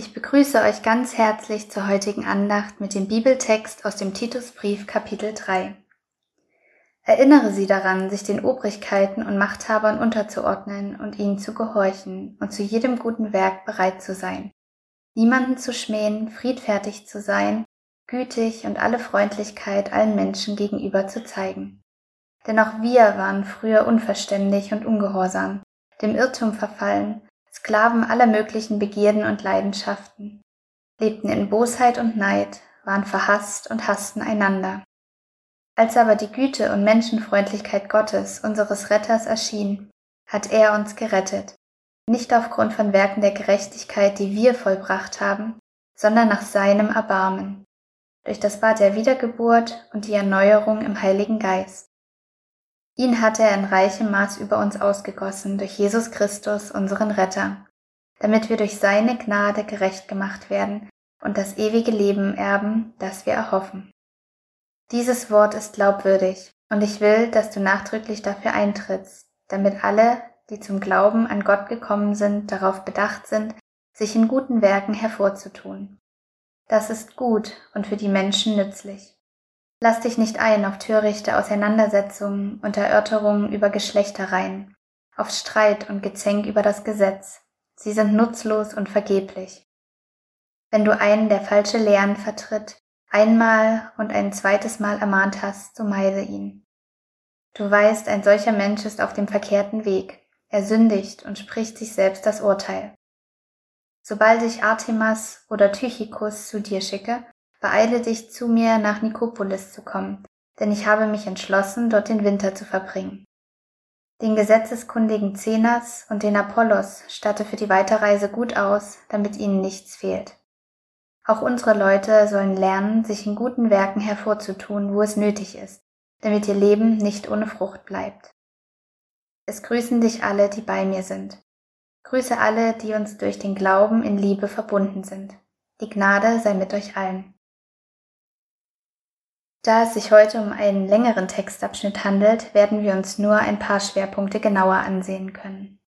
Ich begrüße euch ganz herzlich zur heutigen Andacht mit dem Bibeltext aus dem Titusbrief Kapitel 3. Erinnere sie daran, sich den Obrigkeiten und Machthabern unterzuordnen und ihnen zu gehorchen und zu jedem guten Werk bereit zu sein, niemanden zu schmähen, friedfertig zu sein, gütig und alle Freundlichkeit allen Menschen gegenüber zu zeigen. Denn auch wir waren früher unverständig und ungehorsam, dem Irrtum verfallen, Sklaven aller möglichen Begierden und Leidenschaften, lebten in Bosheit und Neid, waren verhasst und hassten einander. Als aber die Güte und Menschenfreundlichkeit Gottes, unseres Retters, erschien, hat er uns gerettet, nicht aufgrund von Werken der Gerechtigkeit, die wir vollbracht haben, sondern nach seinem Erbarmen, durch das Bad der Wiedergeburt und die Erneuerung im Heiligen Geist Ihn hat er in reichem Maß über uns ausgegossen durch Jesus Christus, unseren Retter, damit wir durch seine Gnade gerecht gemacht werden und das ewige Leben erben, das wir erhoffen. Dieses Wort ist glaubwürdig, und ich will, dass du nachdrücklich dafür eintrittst, damit alle, die zum Glauben an Gott gekommen sind, darauf bedacht sind, sich in guten Werken hervorzutun. Das ist gut und für die Menschen nützlich. Lass dich nicht ein auf törichte Auseinandersetzungen und Erörterungen über Geschlechtereien, auf Streit und Gezänk über das Gesetz. Sie sind nutzlos und vergeblich. Wenn du einen, der falsche Lehren vertritt, einmal und ein zweites Mal ermahnt hast, so meide ihn. Du weißt, ein solcher Mensch ist auf dem verkehrten Weg. Er sündigt und spricht sich selbst das Urteil. Sobald ich Artemas oder Tychicus zu dir schicke, Beeile dich zu mir nach Nikopolis zu kommen, denn ich habe mich entschlossen, dort den Winter zu verbringen. Den gesetzeskundigen Zenas und den Apollos statte für die Weiterreise gut aus, damit ihnen nichts fehlt. Auch unsere Leute sollen lernen, sich in guten Werken hervorzutun, wo es nötig ist, damit ihr Leben nicht ohne Frucht bleibt. Es grüßen dich alle, die bei mir sind. Grüße alle, die uns durch den Glauben in Liebe verbunden sind. Die Gnade sei mit euch allen. Da es sich heute um einen längeren Textabschnitt handelt, werden wir uns nur ein paar Schwerpunkte genauer ansehen können.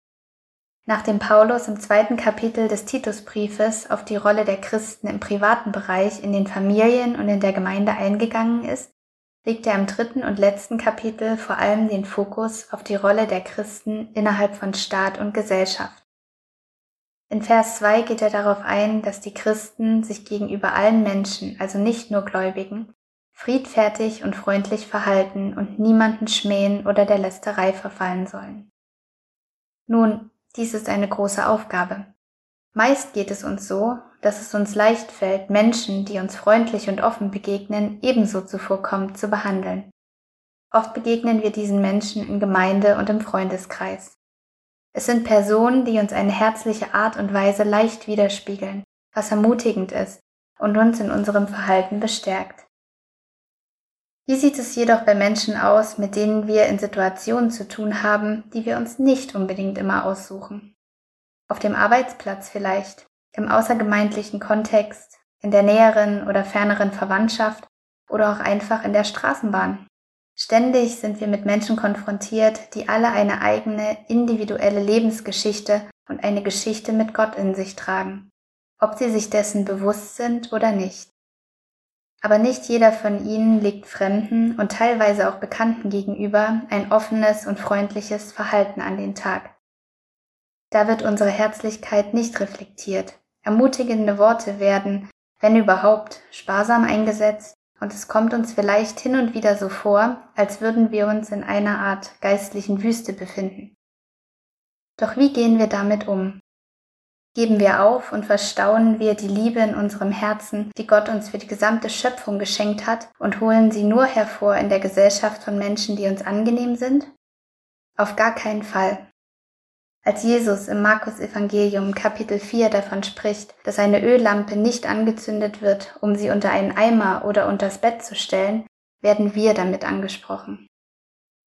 Nachdem Paulus im zweiten Kapitel des Titusbriefes auf die Rolle der Christen im privaten Bereich in den Familien und in der Gemeinde eingegangen ist, legt er im dritten und letzten Kapitel vor allem den Fokus auf die Rolle der Christen innerhalb von Staat und Gesellschaft. In Vers 2 geht er darauf ein, dass die Christen sich gegenüber allen Menschen, also nicht nur Gläubigen, friedfertig und freundlich verhalten und niemanden schmähen oder der Lästerei verfallen sollen. Nun, dies ist eine große Aufgabe. Meist geht es uns so, dass es uns leicht fällt, Menschen, die uns freundlich und offen begegnen, ebenso zuvorkommend zu behandeln. Oft begegnen wir diesen Menschen in Gemeinde und im Freundeskreis. Es sind Personen, die uns eine herzliche Art und Weise leicht widerspiegeln, was ermutigend ist und uns in unserem Verhalten bestärkt. Wie sieht es jedoch bei Menschen aus, mit denen wir in Situationen zu tun haben, die wir uns nicht unbedingt immer aussuchen? Auf dem Arbeitsplatz vielleicht, im außergemeindlichen Kontext, in der näheren oder ferneren Verwandtschaft oder auch einfach in der Straßenbahn. Ständig sind wir mit Menschen konfrontiert, die alle eine eigene individuelle Lebensgeschichte und eine Geschichte mit Gott in sich tragen, ob sie sich dessen bewusst sind oder nicht. Aber nicht jeder von ihnen legt Fremden und teilweise auch Bekannten gegenüber ein offenes und freundliches Verhalten an den Tag. Da wird unsere Herzlichkeit nicht reflektiert. Ermutigende Worte werden, wenn überhaupt, sparsam eingesetzt und es kommt uns vielleicht hin und wieder so vor, als würden wir uns in einer Art geistlichen Wüste befinden. Doch wie gehen wir damit um? Geben wir auf und verstauen wir die Liebe in unserem Herzen, die Gott uns für die gesamte Schöpfung geschenkt hat, und holen sie nur hervor in der Gesellschaft von Menschen, die uns angenehm sind? Auf gar keinen Fall. Als Jesus im Markus Evangelium Kapitel 4 davon spricht, dass eine Öllampe nicht angezündet wird, um sie unter einen Eimer oder unters Bett zu stellen, werden wir damit angesprochen.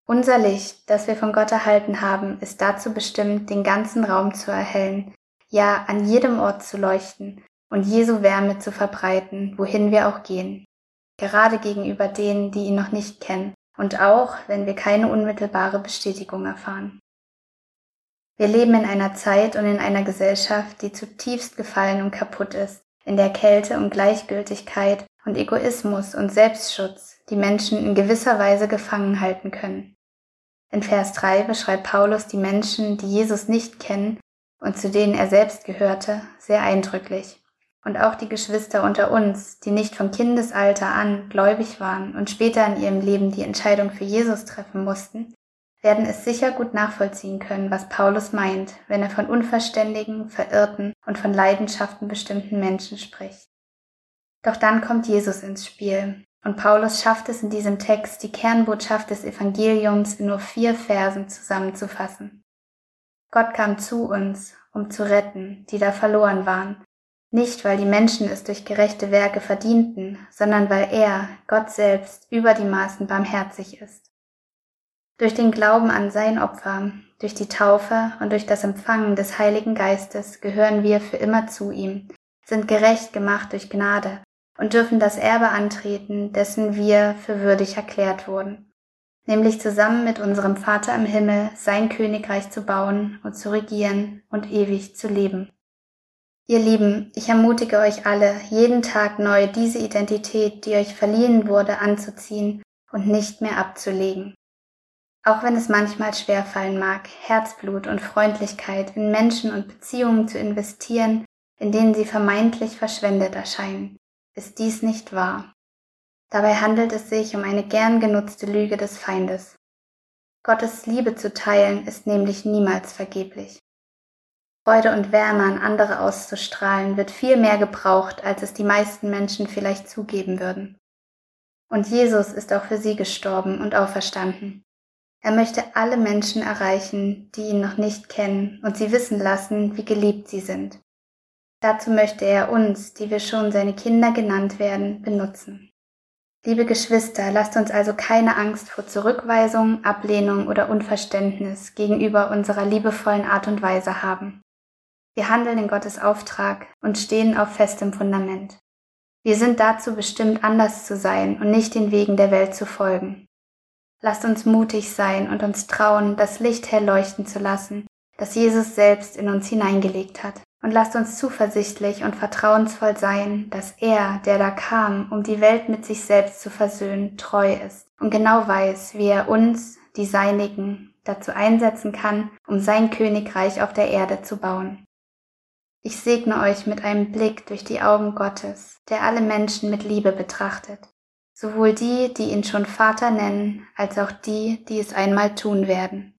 Unser Licht, das wir von Gott erhalten haben, ist dazu bestimmt, den ganzen Raum zu erhellen, ja an jedem Ort zu leuchten und Jesu Wärme zu verbreiten, wohin wir auch gehen, gerade gegenüber denen, die ihn noch nicht kennen, und auch wenn wir keine unmittelbare Bestätigung erfahren. Wir leben in einer Zeit und in einer Gesellschaft, die zutiefst gefallen und kaputt ist, in der Kälte und Gleichgültigkeit und Egoismus und Selbstschutz die Menschen in gewisser Weise gefangen halten können. In Vers 3 beschreibt Paulus die Menschen, die Jesus nicht kennen und zu denen er selbst gehörte, sehr eindrücklich. Und auch die Geschwister unter uns, die nicht von Kindesalter an gläubig waren und später in ihrem Leben die Entscheidung für Jesus treffen mussten, werden es sicher gut nachvollziehen können, was Paulus meint, wenn er von unverständigen, verirrten und von Leidenschaften bestimmten Menschen spricht. Doch dann kommt Jesus ins Spiel, und Paulus schafft es in diesem Text, die Kernbotschaft des Evangeliums in nur vier Versen zusammenzufassen. Gott kam zu uns, um zu retten, die da verloren waren, nicht weil die Menschen es durch gerechte Werke verdienten, sondern weil er, Gott selbst, über die Maßen barmherzig ist. Durch den Glauben an sein Opfer, durch die Taufe und durch das Empfangen des Heiligen Geistes gehören wir für immer zu ihm, sind gerecht gemacht durch Gnade und dürfen das Erbe antreten, dessen wir für würdig erklärt wurden, nämlich zusammen mit unserem Vater im Himmel sein Königreich zu bauen und zu regieren und ewig zu leben. Ihr Lieben, ich ermutige euch alle, jeden Tag neu diese Identität, die euch verliehen wurde, anzuziehen und nicht mehr abzulegen. Auch wenn es manchmal schwerfallen mag, Herzblut und Freundlichkeit in Menschen und Beziehungen zu investieren, in denen sie vermeintlich verschwendet erscheinen, ist dies nicht wahr. Dabei handelt es sich um eine gern genutzte Lüge des Feindes. Gottes Liebe zu teilen ist nämlich niemals vergeblich. Freude und Wärme an andere auszustrahlen wird viel mehr gebraucht, als es die meisten Menschen vielleicht zugeben würden. Und Jesus ist auch für sie gestorben und auferstanden. Er möchte alle Menschen erreichen, die ihn noch nicht kennen und sie wissen lassen, wie geliebt sie sind. Dazu möchte er uns, die wir schon seine Kinder genannt werden, benutzen. Liebe Geschwister, lasst uns also keine Angst vor Zurückweisung, Ablehnung oder Unverständnis gegenüber unserer liebevollen Art und Weise haben. Wir handeln in Gottes Auftrag und stehen auf festem Fundament. Wir sind dazu bestimmt, anders zu sein und nicht den Wegen der Welt zu folgen. Lasst uns mutig sein und uns trauen, das Licht hell leuchten zu lassen, das Jesus selbst in uns hineingelegt hat. Und lasst uns zuversichtlich und vertrauensvoll sein, dass er, der da kam, um die Welt mit sich selbst zu versöhnen, treu ist und genau weiß, wie er uns, die Seinigen, dazu einsetzen kann, um sein Königreich auf der Erde zu bauen. Ich segne euch mit einem Blick durch die Augen Gottes, der alle Menschen mit Liebe betrachtet sowohl die, die ihn schon Vater nennen, als auch die, die es einmal tun werden.